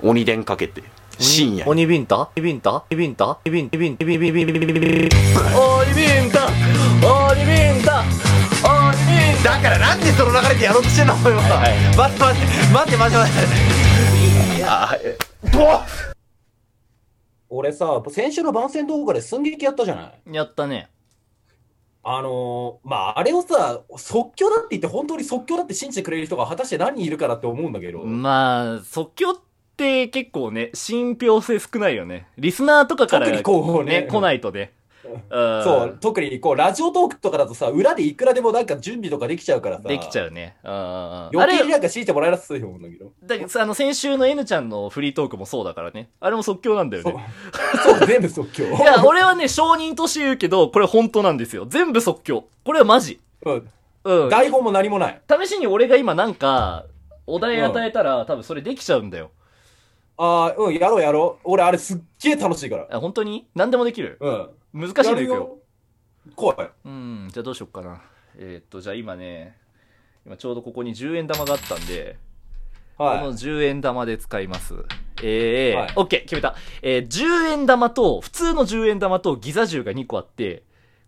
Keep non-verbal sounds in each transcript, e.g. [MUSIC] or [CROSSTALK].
鬼電かけて、深夜に。鬼ビンタ？鬼ビンタ？鬼ビンタ？鬼ビンタ？鬼ビンタ？鬼ビンタ？鬼ビンタ？鬼ビンタ鬼ビンタ鬼ビンタだからなんでその流れでやろうとしてんの？お前は。はいはい。待って待って、待って待って待って。俺さ、先週の番宣動画で寸劇やったじゃない？やったね。あのー、まあ、あれをさ、即興だって言って、本当に即興だって信じてくれる人が果たして何人いるかなって思うんだけど。まあ、即興って結構ね、信憑性少ないよね。リスナーとかから特にこうねね、来ないとね。そそう、特にこう、ラジオトークとかだとさ、裏でいくらでもなんか準備とかできちゃうからさ。できちゃう。うね。うん余計にれ、なんか強いてもらえなさそうだけど。だけどさあの、先週の N ちゃんのフリートークもそうだからね。あれも即興なんだよそうね。。そう、全部即興。[LAUGHS] いや、俺はね、承認として言うけど、これ本当なんですよ。全部即興。これはマジ。うん。うん。台本も何もない。試しに俺が今なんか、お題与えたら、多分それできちゃうんだよ。ああ、うん、やろうやろう。俺、あれすっげえ楽しいから。あ本当に？何でもできるうん。難しいのいくよ。やるよ。怖い。うん、じゃあどうしよっかな。えーっと、じゃあ今ね、今ちょうどここに10円玉があったんで、このはい。10円玉で使います。えー、はいオッケー、決めた。えー、10円玉と、普通の10円玉とギザ銃が2個あって、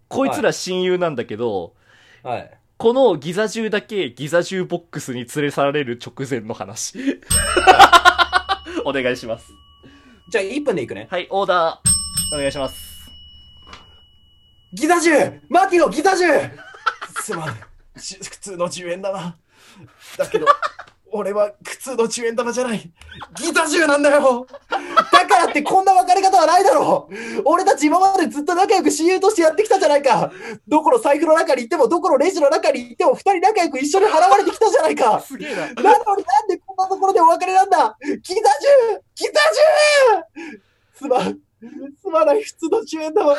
こいつら親友なんだけど、はい。このギザ銃だけギザ銃ボックスに連れ去られる直前の話。[LAUGHS] お願いします。じゃあ、1分でいくね。はい、オーダー、お願いします。ギザ銃マキのギザ銃すまん。し [LAUGHS] 普通の10円玉。だけど、俺は普通の10円玉じゃない。ギザ銃なんだよだからってこんな別れ方はないだろう俺たち今までずっと仲良く親友としてやってきたじゃないかどこの財布の中に行っても、どこのレジの中に行っても、二人仲良く一緒に払われてきたじゃないかすげえな。なのになんでこんなところでお別れなんだギザ銃ギザ銃すまん。すまない、普通の10円玉。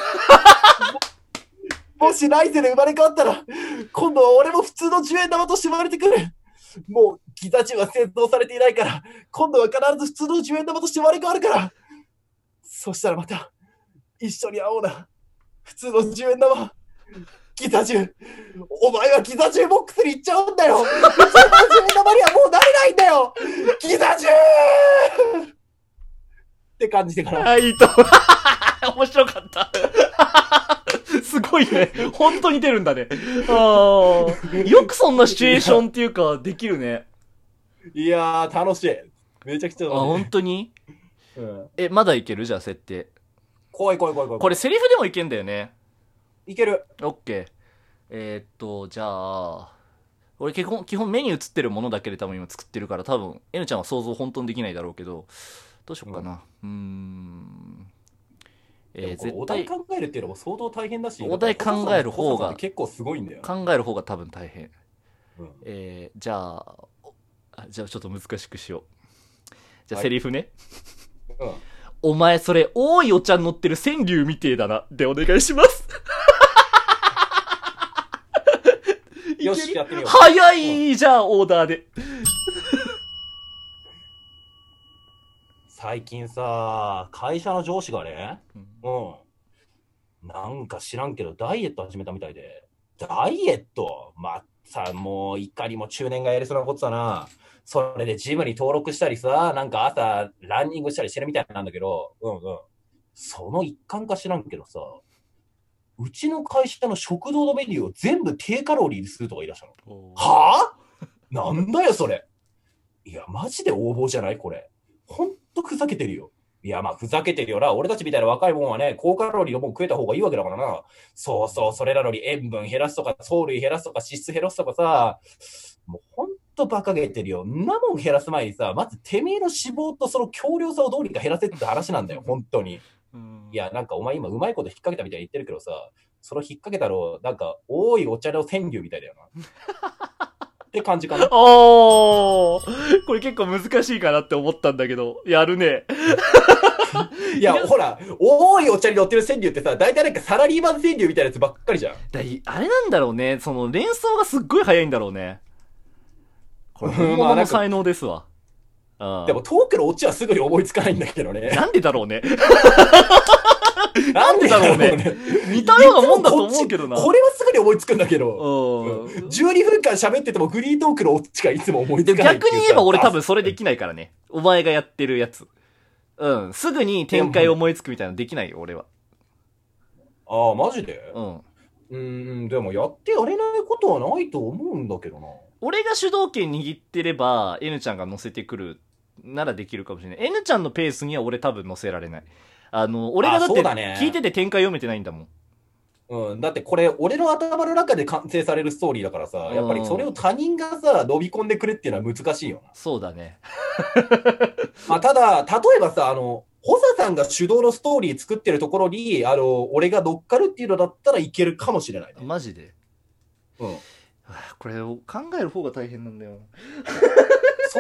もし来世で生まれ変わったら、今度は俺も普通の10円玉として生まれてくる。もう、ギザ銃は製造されていないから、今度は必ず普通の10円玉として生まれ変わるから。そしたらまた、一緒に会おうな。普通の10円玉。ギザ銃。お前はギザ銃ボックスに行っちゃうんだよ。普通の10円玉にはもうなれないんだよ。ギザ銃って感じでから。あ、いいと。面白かった。[LAUGHS] すごいね。本当に出るんだね。あーよくそんなシチュエーションっていうか、できるね。いやー、楽しい。めちゃくちゃあ、楽しい。本当に？うん、え、まだいける？じゃあ、設定。怖い怖い怖い怖い。これセリフでもいけんだよね。いける。オッケー。えーっと、じゃあ、俺基本、基本目に映ってるものだけで多分今作ってるから多分、N ちゃんは想像本当にできないだろうけど、どうしようかな。うーん。えー、お題考えるっていうのも相当大変だし、お題考える方が結構すごいんだよ。考える方が多分大変。うんえー、じゃあ、じゃあちょっと難しくしよう。じゃあはいセリフね。うんお前それ、多いお茶乗ってる川柳みてえだな。でお願いします。よしやってみよう早い、じゃあオーダーで。最近さ、会社の上司がね、うんうん。なんか知らんけど、ダイエット始めたみたいで。ダイエット？まあさ、もう、いかにも中年がやりそうなことだな。それでジムに登録したりさ、なんか朝、ランニングしたりしてるみたいなんだけど、うんうん。その一環か知らんけどさ、うちの会社の食堂のメニューを全部低カロリーにするとか言い出したの。はあ？なんだよ、それ。いや、マジで横暴じゃない？これ。ほんとふざけてるよ。いや、まあ、ふざけてるよな。俺たちみたいな若いもんはね、高カロリーのもん食えた方がいいわけだからな。そうそう、それなのに塩分減らすとか、糖類減らすとか、脂質減らすとかさ、もうほんと馬鹿げてるよ。んなもん減らす前にさ、まずてめえの脂肪とその強量さをどうにか減らせって話なんだよ、本当に。うんいや、なんかお前今うまいこと引っ掛けたみたいに言ってるけどさ、その引っ掛けたの、なんか、多いお茶の川柳みたいだよな。って感じかな。おーこれ結構難しいかなって思ったんだけど、やるね。[LAUGHS] いや、ほら、多いお茶に乗ってる川柳ってさ、大体なんかサラリーマン川柳みたいなやつばっかりじゃん。だいあれなんだろうね、その連想がすっごい早いんだろうね。[LAUGHS] これ本物の才能ですわ。うんでもトークのオチはすぐに思いつかないんだけどね。なんでだろうね。[LAUGHS] [LAUGHS] なんでだろうね似たようなもんだと思うけどな。これはすぐに思いつくんだけど。うん。12分間喋っててもフリートークのオチがいつも思いつかない。逆に言えば俺多分それできないからね。お前がやってるやつ。うん。すぐに展開思いつくみたいなのできないよ、俺は。ああ、マジで？うん。うーん、でもやってやれないことはないと思うんだけどな。俺が主導権握ってれば、N ちゃんが乗せてくるならできるかもしれない。N ちゃんのペースには俺多分乗せられない。あの、俺がだって聞いてて展開読めてないんだもん。うん、だってこれ、俺の頭の中で完成されるストーリーだからさ、やっぱりそれを他人がさ、飲み込んでくれっていうのは難しいよな。そうだね。[LAUGHS] まあ、ただ、例えばさ、あの、ホサさんが主導のストーリー作ってるところに、あの、俺が乗っかるっていうのだったらいけるかもしれないね。マジで。うん。はあこれを考える方が大変なんだよ。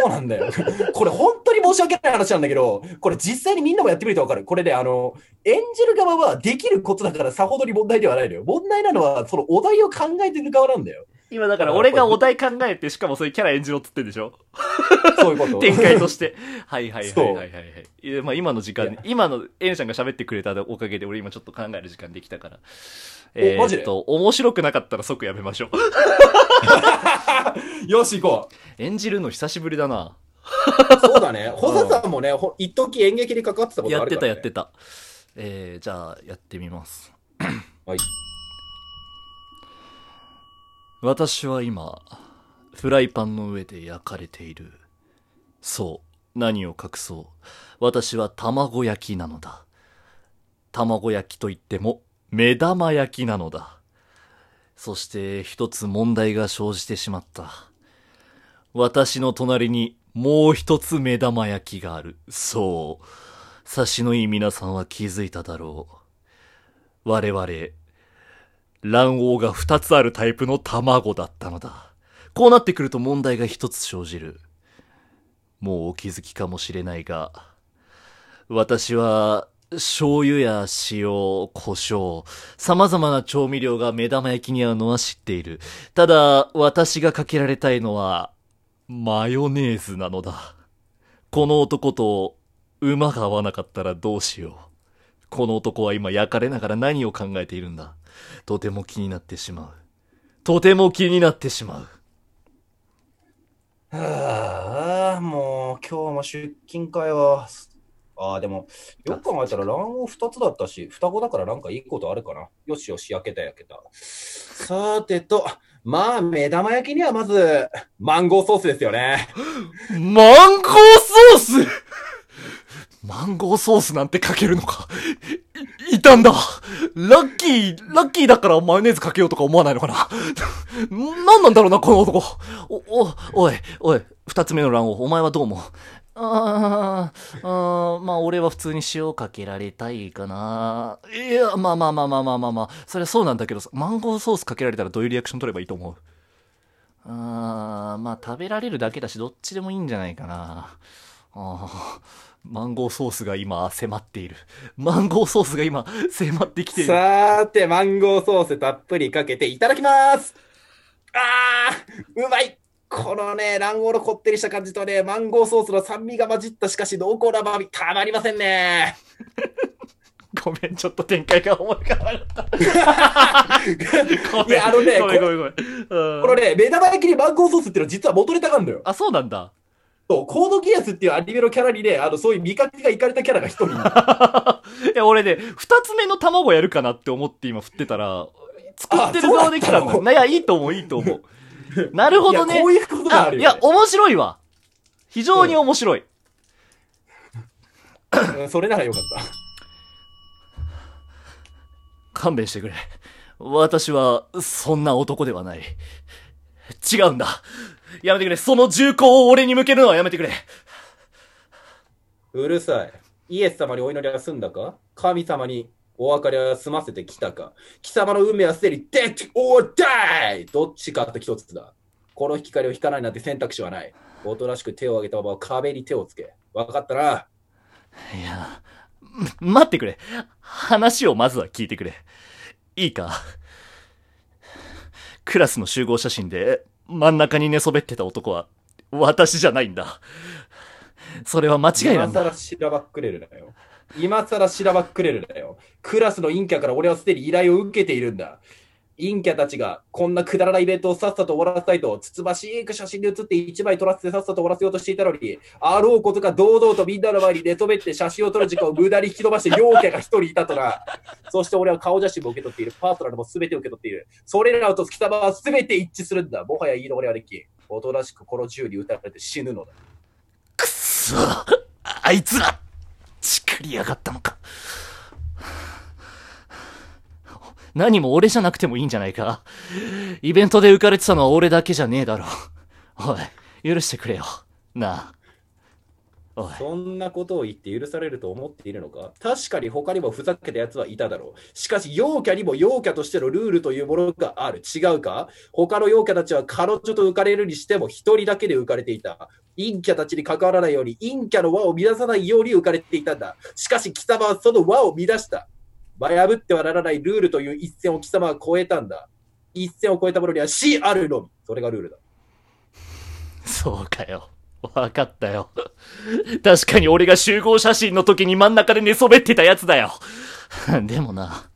そうなんだよ。これ本当に申し訳ない話なんだけど、これ実際にみんなもやってみるとわかる。これね、あの、演じる側はできることだからさほどに問題ではないのよ。問題なのは、そのお題を考えてる側なんだよ。今だから俺がお題考えて、しかもそういうキャラ演じろっつってんでしょ？そういうこと。展開として。はいはいはいはいはいはい。いやまあ今の時間今の N ちゃんが喋ってくれたおかげで俺今ちょっと考える時間できたから。えーっと、面白くなかったら即やめましょう。[LAUGHS] [LAUGHS] よし、行こ演じるの久しぶりだな。う。そうだね。ホサさんもね、ほ一時演劇に関わってたことやってあるから、ね。たやってた。えー、じゃあやってみます。[COUGHS] はい。私は今、フライパンの上で焼かれている。そう、何を隠そう。私は卵焼きなのだ。卵焼きといっても、目玉焼きなのだ。そして一つ問題が生じてしまった。私の隣にもう一つ目玉焼きがある。そう。察しのいい皆さんは気づいただろう。我々、卵黄が二つあるタイプの卵だったのだ。こうなってくると問題が一つ生じる。もうお気づきかもしれないが、私は醤油や塩、胡椒、様々な調味料が目玉焼きに合うのは知っている。ただ、私がかけられたいのは、マヨネーズなのだ。この男と馬が合わなかったらどうしよう。この男は今焼かれながら何を考えているんだ。とても気になってしまう。とても気になってしまう。はあ、もう今日も出勤かよ。ああ、でも、よく考えたら卵黄2つだったし、双子だからなんかいいことあるかな。よしよし、焼けた焼けた。さてと、まあ、目玉焼きにはまず、マンゴーソースですよね。[LAUGHS] マンゴーソース？マンゴーソースなんてかけるのか？い、いたんだ。ラッキー、ラッキーだからマヨネーズかけようとか思わないのかな？[LAUGHS] なんなんだろうな、この男。お、お、おい、おい、二つ目の卵黄、お前はどう思う？ああ、まあ俺は普通に塩かけられたいかな。いや、まあまあまあまあまあまあまあ、それはそうなんだけどさ、マンゴーソースかけられたらどういうリアクション取ればいいと思う？あーまあ食べられるだけだしどっちでもいいんじゃないかな。あマンゴーソースが今迫っている。マンゴーソースが今迫ってきている。さーて、マンゴーソースたっぷりかけていただきますあー、うまいこのね、卵黄のこってりした感じとね、マンゴーソースの酸味が混じったしかし濃厚な甘み、たまりませんね。ごめん、ちょっと展開が思い浮かばなかった。[LAUGHS] いや、あのね、ごめんごこめんごめん。うんこのね、目玉焼きにマンゴーソースっていうのは実は元ネタがあるんだよ。あ、そうなんだ。そうコードギアスっていうアニメのキャラにね、あの、そういう見かけがいかれたキャラが一人い [LAUGHS] や、俺ね、二つ目の卵やるかなって思って今振ってたら、作ってる側できたんだいや、いいと思う、いいと思う。[LAUGHS] なるほどねこ。ういうことがああ、るよ、いや、面白いわ。非常に面白い。うんそれならよかった。勘弁してくれ。私は、そんな男ではない。違うんだ。やめてくれ。その銃口を俺に向けるのはやめてくれ。うるさい。イエス様にお祈りは済んだか？神様にお別れは済ませてきたか貴様の運命はすでに Dead or Die! どっちかって一つだ。この光を引かないなんて選択肢はない。おとなしく手を挙げたまま壁に手をつけ。わかったな？いや、待ってくれ。話をまずは聞いてくれ。いいか？クラスの集合写真で真ん中に寝そべってた男は私じゃないんだ。それは間違いなんだ。今更しらばっくれるなよ。今更しらばっくれるなよ。クラスの陰キャから俺はすでに依頼を受けているんだ。陰キャたちがこんなくだらないイベントをさっさと終わらせたいと、つつましく写真に写って一枚撮らせてさっさと終わらせようとしていたのに、あろうことか堂々とみんなの前に寝そべって写真を撮る時間を無駄に引き延ばして陽キャが一人いたとな。そして俺は顔写真も受け取っている。パートナーも全て受け取っている。それらと貴様は全て一致するんだ。もはや言い逃れはできん。おとなしくこの銃に撃たれて死ぬのだ。そあいつらチクりやがったのか。何も俺じゃなくてもいいんじゃないかイベントで浮かれてたのは俺だけじゃねえだろ。おい、許してくれよ。なあ。そんなことを言って許されると思っているのか？確かに他にもふざけた奴はいただろう。しかし、陽キャにも陽キャとしてのルールというものがある。違うか？他の陽キャたちは彼女と浮かれるにしても一人だけで浮かれていた。陰キャたちに関わらないように、陰キャの輪を乱さないように浮かれていたんだ。しかし、貴様はその輪を乱した。破ってはならないルールという一線を貴様は越えたんだ。一線を越えたものには死あるのみ。それがルールだ。そうかよ。わかったよ。確かに俺が集合写真の時に真ん中で寝そべってたやつだよ。[LAUGHS] でもな、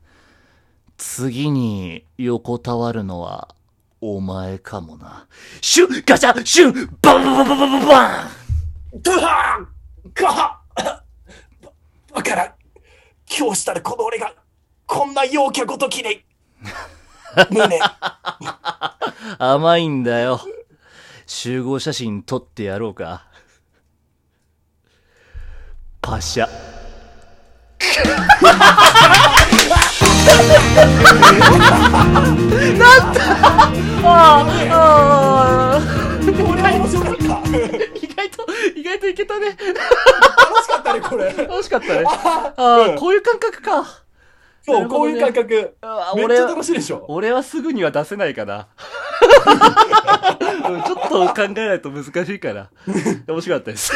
次に横たわるのは、お前かもな。シュンガチャシュンバンバンバンバンバンバンドゥハーンガハッわからん。今日したらこの俺が、こんな陽キャごときに、胸。甘いんだよ。集合写真撮ってやろうか。パシャ。これは面白かった。意外と、意外といけたね。楽しかったね、これ。楽しかったね。ああ、うんこういう感覚か。そう、ねこういう感覚。あめっちゃ楽しいでしょ。俺はすぐには出せないかな。ちょっと考えないと難しいから。面白かったです。